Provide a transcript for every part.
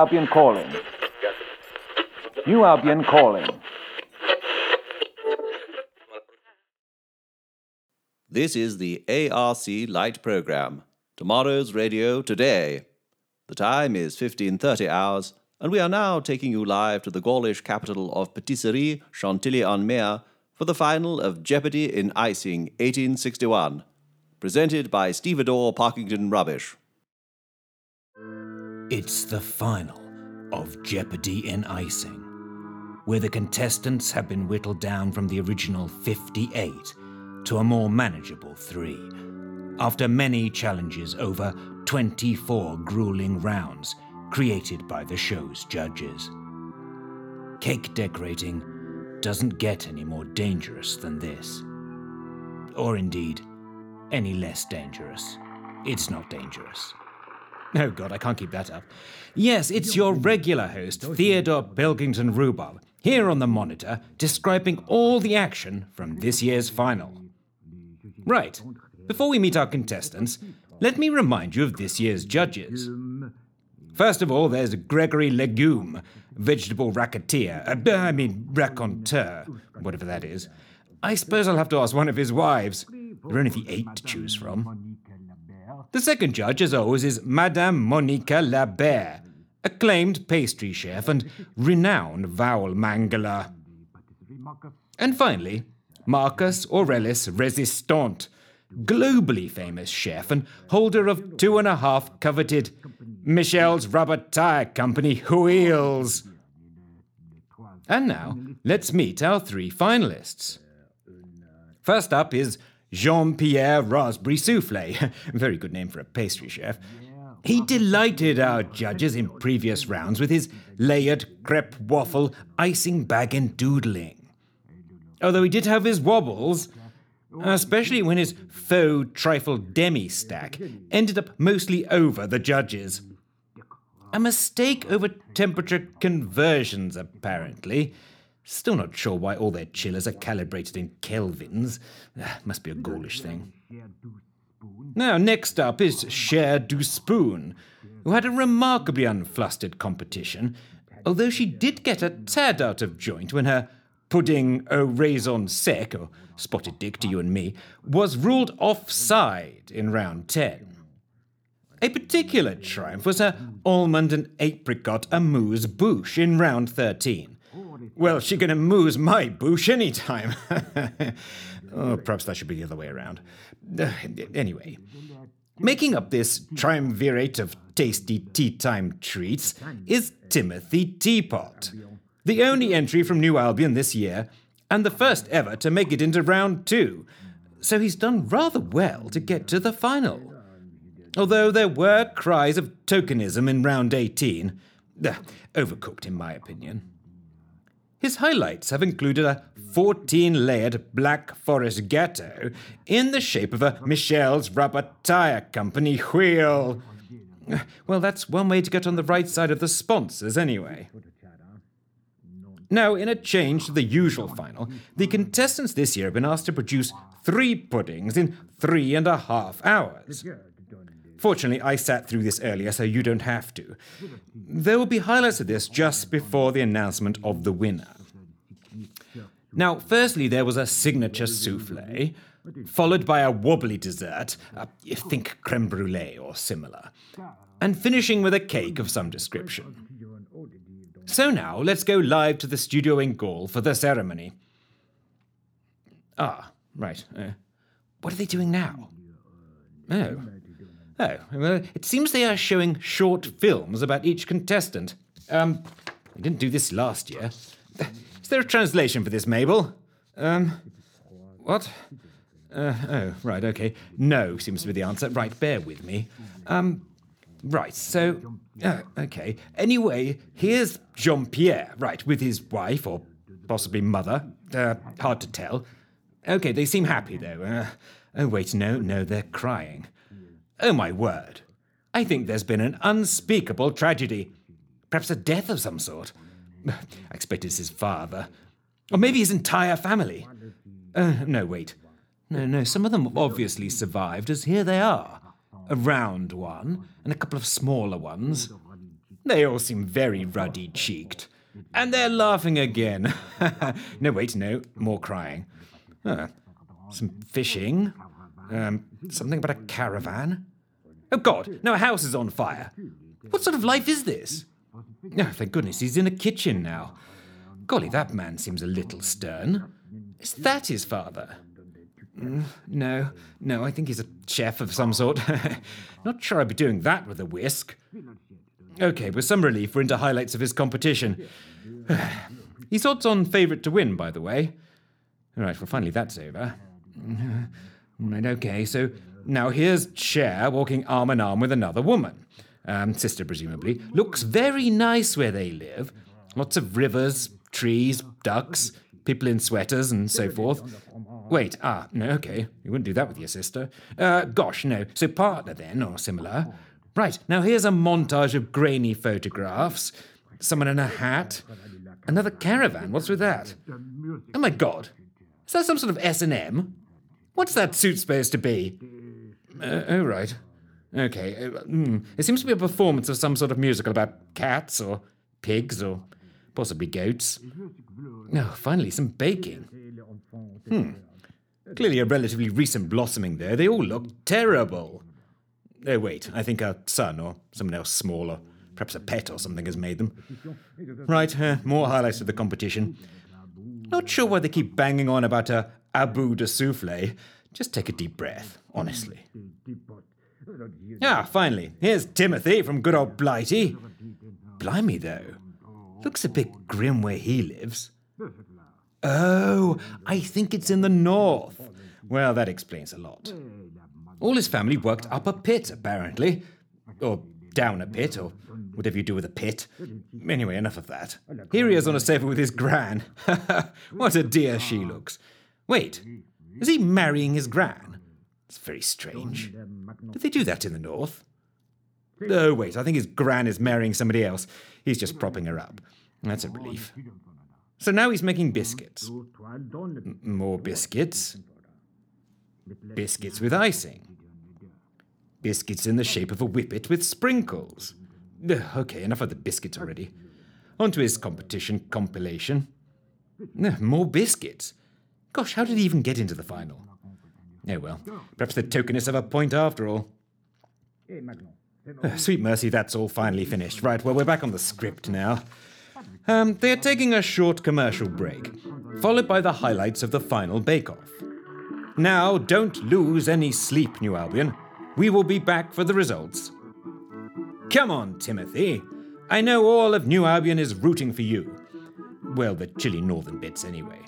Albion calling. New Albion calling. This is the ARC Light Program. Tomorrow's radio today. The time is 1530 hours, and we are now taking you live to the Gaulish capital of Patisserie, Chantilly-en-Mer, for the final of Jeopardy in Icing 1861, presented by Stevedore Parkington Rubbish. It's the final of Jeopardy in Icing, where the contestants have been whittled down from the original 58 to a more manageable three, after many challenges over 24 grueling rounds created by the show's judges. Cake decorating doesn't get any more dangerous than this. Or indeed, any less dangerous. It's not dangerous. Oh god, I can't keep that up. Yes, it's your regular host, Theodore Pilkington Rhubarb, here on the monitor, describing all the action from this year's final. Right, before we meet our contestants, let me remind you of this year's judges. First of all, there's Gregory Legume, vegetable racketeer, uh, I mean, raconteur, whatever that is. I suppose I'll have to ask one of his wives. There are only the eight to choose from. The second judge, as always, is Madame Monica Labert, acclaimed pastry chef and renowned vowel mangler. And finally, Marcus Aurelius Resistant, globally famous chef and holder of two and a half coveted Michel's Rubber Tire Company wheels. And now, let's meet our three finalists. First up is Jean Pierre Raspberry Souffle. Very good name for a pastry chef. He delighted our judges in previous rounds with his layered crepe waffle icing bag and doodling. Although he did have his wobbles, especially when his faux trifle demi stack ended up mostly over the judges. A mistake over temperature conversions, apparently. Still not sure why all their chillers are calibrated in kelvins. Ah, must be a Gaulish thing. Now, next up is Cher du Spoon, who had a remarkably unflustered competition, although she did get a tad out of joint when her pudding au raisin sec, or spotted dick to you and me, was ruled offside in round 10. A particular triumph was her almond and apricot amuse bouche in round 13. Well, she can amuse my bouche any time. oh, perhaps that should be the other way around. Uh, anyway, making up this triumvirate of tasty tea time treats is Timothy Teapot, the only entry from New Albion this year, and the first ever to make it into round two. So he's done rather well to get to the final. Although there were cries of tokenism in round 18, uh, overcooked in my opinion. His highlights have included a 14 layered Black Forest gâteau in the shape of a Michel's Rubber Tire Company wheel. Well, that's one way to get on the right side of the sponsors, anyway. Now, in a change to the usual final, the contestants this year have been asked to produce three puddings in three and a half hours. Fortunately, I sat through this earlier, so you don't have to. There will be highlights of this just before the announcement of the winner. Now, firstly, there was a signature souffle, followed by a wobbly dessert, uh, think creme brulee or similar, and finishing with a cake of some description. So now, let's go live to the studio in Gaul for the ceremony. Ah, right. Uh, what are they doing now? Oh. Oh, well, it seems they are showing short films about each contestant. Um, didn't do this last year. Is there a translation for this, Mabel? Um, what? Uh, oh, right, okay. No seems to be the answer. Right, bear with me. Um, right, so, uh, okay. Anyway, here's Jean Pierre, right, with his wife, or possibly mother. Uh, hard to tell. Okay, they seem happy, though. Uh, oh, wait, no, no, they're crying. Oh my word. I think there's been an unspeakable tragedy. Perhaps a death of some sort. I expect it's his father. Or maybe his entire family. Uh, no, wait. No, no, some of them obviously survived, as here they are. A round one, and a couple of smaller ones. They all seem very ruddy cheeked. And they're laughing again. no, wait, no, more crying. Uh, some fishing. Um, something about a caravan. Oh, God, no, a house is on fire. What sort of life is this? Oh, thank goodness he's in a kitchen now. Golly, that man seems a little stern. Is that his father? Mm, no, no, I think he's a chef of some sort. Not sure I'd be doing that with a whisk. Okay, with some relief, we're into highlights of his competition. he's odds on favourite to win, by the way. All right, well, finally that's over. Right, okay, so now here's Cher walking arm in arm with another woman. Um, sister, presumably. Looks very nice where they live. Lots of rivers, trees, ducks, people in sweaters, and so forth. Wait, ah, no, okay. You wouldn't do that with your sister. Uh, gosh, no. So partner then, or similar. Right, now here's a montage of grainy photographs. Someone in a hat. Another caravan. What's with that? Oh my god. Is that some sort of S&M? What's that suit supposed to be? Uh, oh, right. Okay. Uh, mm. It seems to be a performance of some sort of musical about cats or pigs or possibly goats. Oh, finally, some baking. Hmm. Clearly a relatively recent blossoming there. They all look terrible. Oh, wait, I think a son or someone else small or perhaps a pet or something has made them. Right, uh, more highlights of the competition. Not sure why they keep banging on about a bout de souffle. Just take a deep breath, honestly. Ah, finally, here's Timothy from good old Blighty. Blimey, though. Looks a bit grim where he lives. Oh, I think it's in the north. Well, that explains a lot. All his family worked up a pit, apparently. Or down a pit, or whatever you do with a pit. Anyway, enough of that. Here he is on a sofa with his gran. what a dear she looks. Wait, is he marrying his gran? It's very strange. Did they do that in the north? Oh, wait, I think his gran is marrying somebody else. He's just propping her up. That's a relief. So now he's making biscuits. M- more biscuits. Biscuits with icing. Biscuits in the shape of a whippet with sprinkles. Okay, enough of the biscuits already. On to his competition compilation. More biscuits. Gosh, how did he even get into the final? Oh well, perhaps the tokenness of a point after all. Uh, sweet mercy, that's all finally finished. Right, well, we're back on the script now. Um, they are taking a short commercial break, followed by the highlights of the final bake-off. Now, don't lose any sleep, New Albion. We will be back for the results. Come on, Timothy. I know all of New Albion is rooting for you. Well, the chilly northern bits, anyway.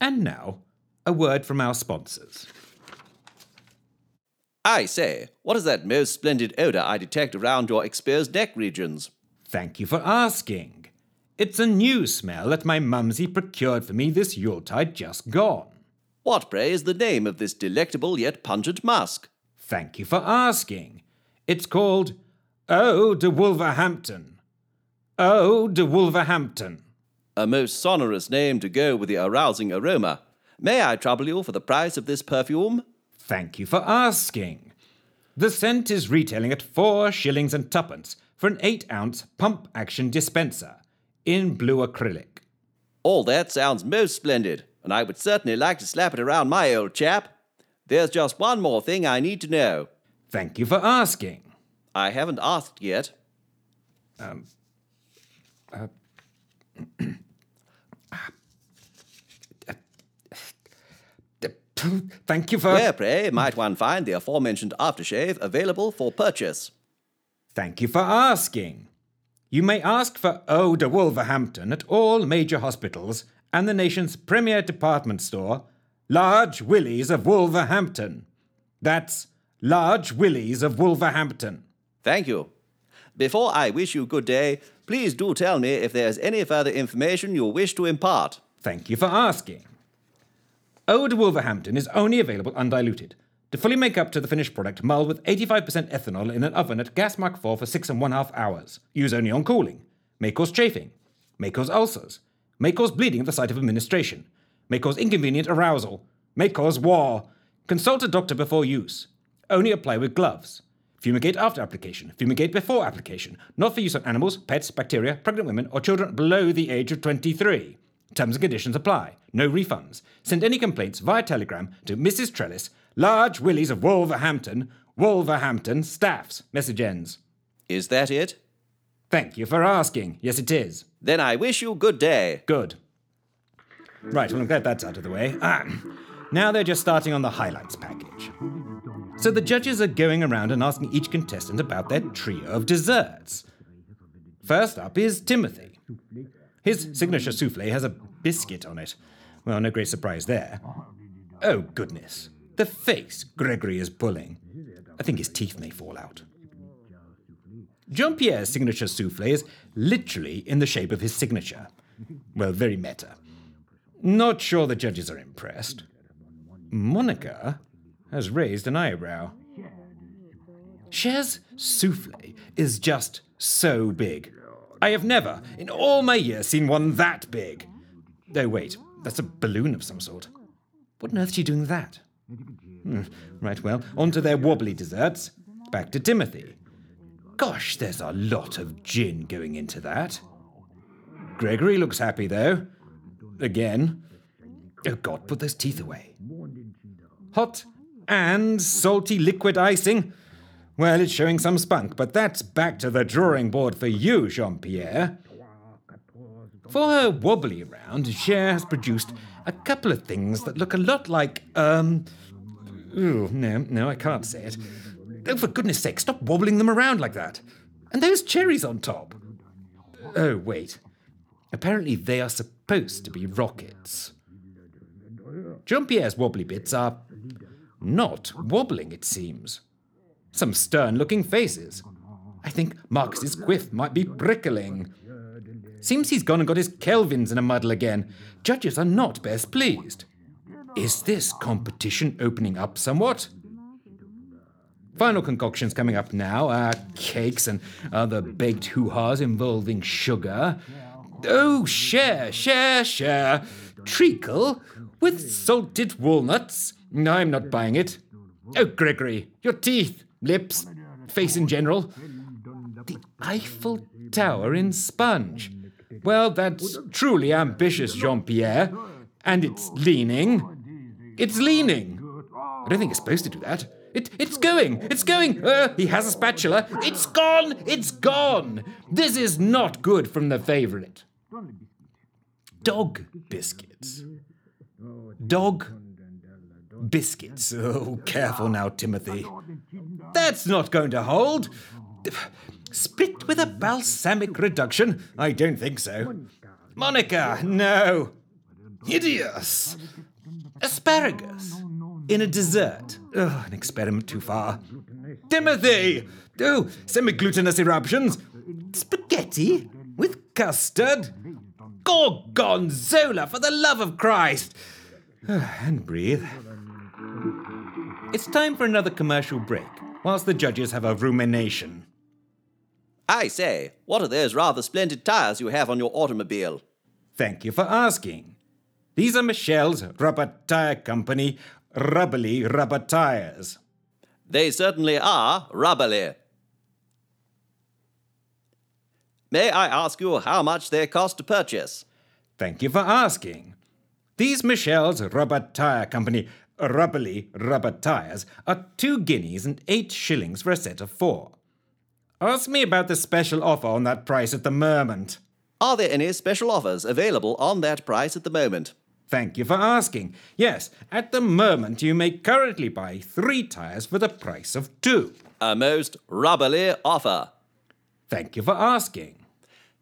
And now, a word from our sponsors. I say, what is that most splendid odor I detect around your exposed neck regions? Thank you for asking. It's a new smell that my mumsy procured for me this Yuletide just gone. What, pray, is the name of this delectable yet pungent musk? Thank you for asking. It's called Eau de Wolverhampton. Eau de Wolverhampton. A most sonorous name to go with the arousing aroma. May I trouble you for the price of this perfume? Thank you for asking. The scent is retailing at four shillings and twopence for an eight ounce pump action dispenser in blue acrylic. All that sounds most splendid, and I would certainly like to slap it around my old chap. There's just one more thing I need to know. Thank you for asking. I haven't asked yet. Um, uh, Thank you for. Where, pray, might one find the aforementioned aftershave available for purchase? Thank you for asking. You may ask for Eau de Wolverhampton at all major hospitals and the nation's premier department store, Large Willies of Wolverhampton. That's Large Willies of Wolverhampton. Thank you. Before I wish you good day, please do tell me if there is any further information you wish to impart. Thank you for asking. Eau de Wolverhampton is only available undiluted. To fully make up to the finished product, mull with 85% ethanol in an oven at gas mark 4 for six and one half hours. Use only on cooling. May cause chafing. May cause ulcers. May cause bleeding at the site of administration. May cause inconvenient arousal. May cause war. Consult a doctor before use. Only apply with gloves. Fumigate after application. Fumigate before application. Not for use on animals, pets, bacteria, pregnant women, or children below the age of 23. Terms and conditions apply. No refunds. Send any complaints via telegram to Mrs. Trellis, Large Willies of Wolverhampton, Wolverhampton, Staffs. Message ends. Is that it? Thank you for asking. Yes, it is. Then I wish you good day. Good. Right, well, I'm glad that's out of the way. Ah, now they're just starting on the highlights package. So the judges are going around and asking each contestant about their trio of desserts. First up is Timothy. His signature souffle has a biscuit on it. Well, no great surprise there. Oh, goodness. The face Gregory is pulling. I think his teeth may fall out. Jean Pierre's signature souffle is literally in the shape of his signature. Well, very meta. Not sure the judges are impressed. Monica has raised an eyebrow. Cher's souffle is just so big. I have never, in all my years, seen one that big. Oh, wait, that's a balloon of some sort. What on earth is she doing that? Hmm, right, well, on to their wobbly desserts. Back to Timothy. Gosh, there's a lot of gin going into that. Gregory looks happy, though. Again. Oh, God, put those teeth away. Hot and salty liquid icing. Well, it's showing some spunk, but that's back to the drawing board for you, Jean Pierre. For her wobbly round, Cher has produced a couple of things that look a lot like, um. Ooh, no, no, I can't say it. Oh, for goodness sake, stop wobbling them around like that. And those cherries on top. Oh, wait. Apparently, they are supposed to be rockets. Jean Pierre's wobbly bits are not wobbling, it seems. Some stern looking faces. I think Marcus's quiff might be prickling. Seems he's gone and got his Kelvins in a muddle again. Judges are not best pleased. Is this competition opening up somewhat? Final concoctions coming up now are cakes and other baked hoo ha's involving sugar. Oh, Cher, Cher, Cher. Treacle with salted walnuts. I'm not buying it. Oh, Gregory, your teeth, lips, face in general. The Eiffel Tower in sponge. Well, that's truly ambitious, Jean Pierre. And it's leaning. It's leaning. I don't think it's supposed to do that. It, it's going! It's going! Uh, he has a spatula. It's gone! It's gone! This is not good from the favorite. Dog biscuits. Dog biscuits. Oh, careful now, Timothy. That's not going to hold. Split with a balsamic reduction? I don't think so. Monica, no. Hideous. Asparagus in a dessert. Oh, an experiment too far. Timothy! Oh, semi-glutinous eruptions. Spaghetti with custard. Gorgonzola, for the love of Christ! and breathe. It's time for another commercial break, whilst the judges have a rumination. I say, what are those rather splendid tires you have on your automobile? Thank you for asking. These are Michel's Rubber Tire Company rubbly rubber tires. They certainly are rubbly. May I ask you how much they cost to purchase? Thank you for asking. These Michel's Rubber Tire Company rubbly rubber tires are two guineas and eight shillings for a set of four. Ask me about the special offer on that price at the moment. Are there any special offers available on that price at the moment? Thank you for asking. Yes, at the moment you may currently buy three tires for the price of two. A most rubbly offer. Thank you for asking.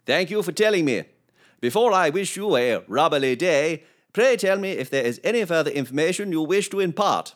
Thank you for telling me. Before I wish you a rubbly day, pray tell me if there is any further information you wish to impart.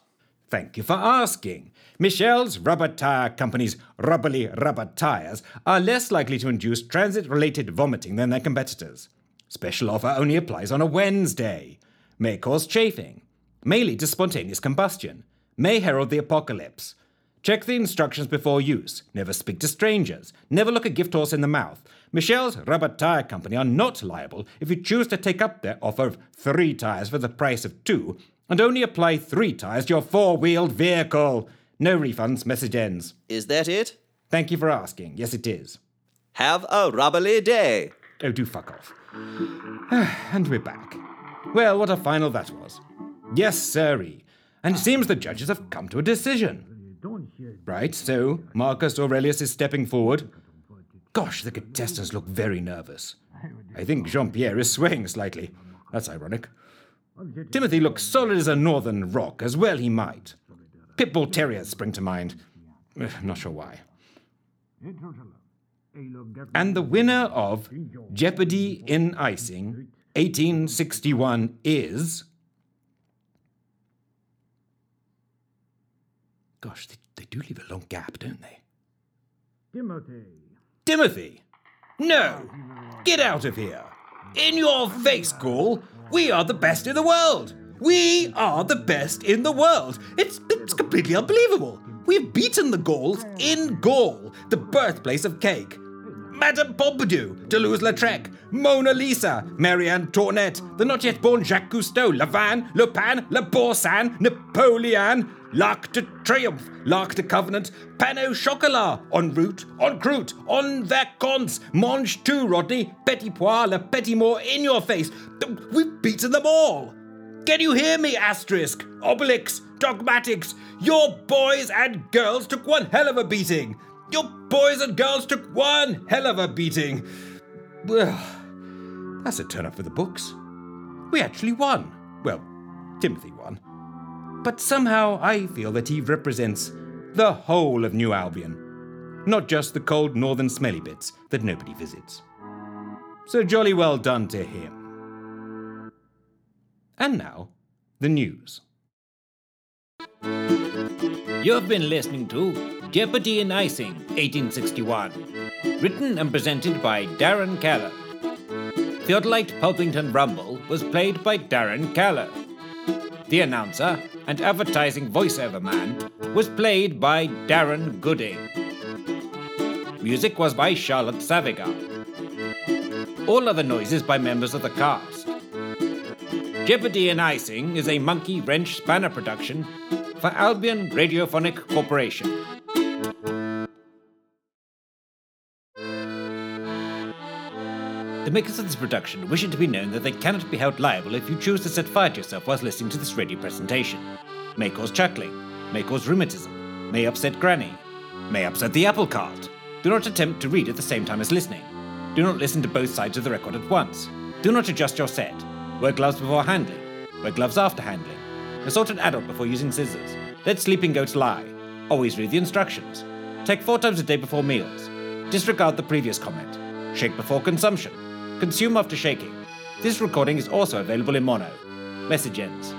Thank you for asking. Michel's Rubber Tire Company's rubbly rubber tires are less likely to induce transit related vomiting than their competitors. Special offer only applies on a Wednesday. May cause chafing. May lead to spontaneous combustion. May herald the apocalypse. Check the instructions before use. Never speak to strangers. Never look a gift horse in the mouth. Michel's Rubber Tire Company are not liable if you choose to take up their offer of three tires for the price of two and only apply three tires to your four wheeled vehicle. No refunds, message ends. Is that it? Thank you for asking. Yes, it is. Have a rubbly day. Oh, do fuck off. and we're back. Well, what a final that was. Yes, sirree. And it seems the judges have come to a decision. Right, so Marcus Aurelius is stepping forward. Gosh, the contestants look very nervous. I think Jean Pierre is swaying slightly. That's ironic. Timothy looks solid as a northern rock, as well he might. Pitbull Terriers spring to mind. Ugh, Not sure why. And the winner of Jeopardy in Icing 1861 is. Gosh, they, they do leave a long gap, don't they? Timothy. Timothy! No! Get out of here! In your face, Gaul! We are the best in the world! We are the best in the world! It's, it's completely unbelievable! We've beaten the Gauls in Gaul, the birthplace of cake. Madame Pompadour, Toulouse-Lautrec, Mona Lisa, Marie Antoinette, the not yet born Jacques Cousteau, Lavan, Le Pen, Le Boursin, Napoleon, L'Arc de Triomphe, L'Arc de Covenant, Pain au Chocolat, En route, En croûte, En vacances, Mange tout, Rodney, Petit Pois, Le Petit Mort, in your face. We've beaten them all. Can you hear me, Asterisk, Obelix, Dogmatix? Your boys and girls took one hell of a beating. Your boys and girls took one hell of a beating. Well, that's a turn up for the books. We actually won. Well, Timothy won. But somehow I feel that he represents the whole of New Albion, not just the cold northern smelly bits that nobody visits. So jolly well done to him. And now, the news. You have been listening to Jeopardy in Icing, 1861. Written and presented by Darren Keller. Theodolite Pulpington Rumble was played by Darren Keller. The announcer and advertising voiceover man was played by Darren Gooding. Music was by Charlotte Saviga. All other noises by members of the cast. Jeopardy and Icing is a Monkey Wrench Spanner production for Albion Radiophonic Corporation. The makers of this production wish it to be known that they cannot be held liable if you choose to set fire to yourself whilst listening to this radio presentation. May cause chuckling, may cause rheumatism, may upset Granny, may upset the apple cart. Do not attempt to read at the same time as listening. Do not listen to both sides of the record at once. Do not adjust your set. Wear gloves before handling. Wear gloves after handling. Assault an adult before using scissors. Let sleeping goats lie. Always read the instructions. Take four times a day before meals. Disregard the previous comment. Shake before consumption. Consume after shaking. This recording is also available in mono. Message ends.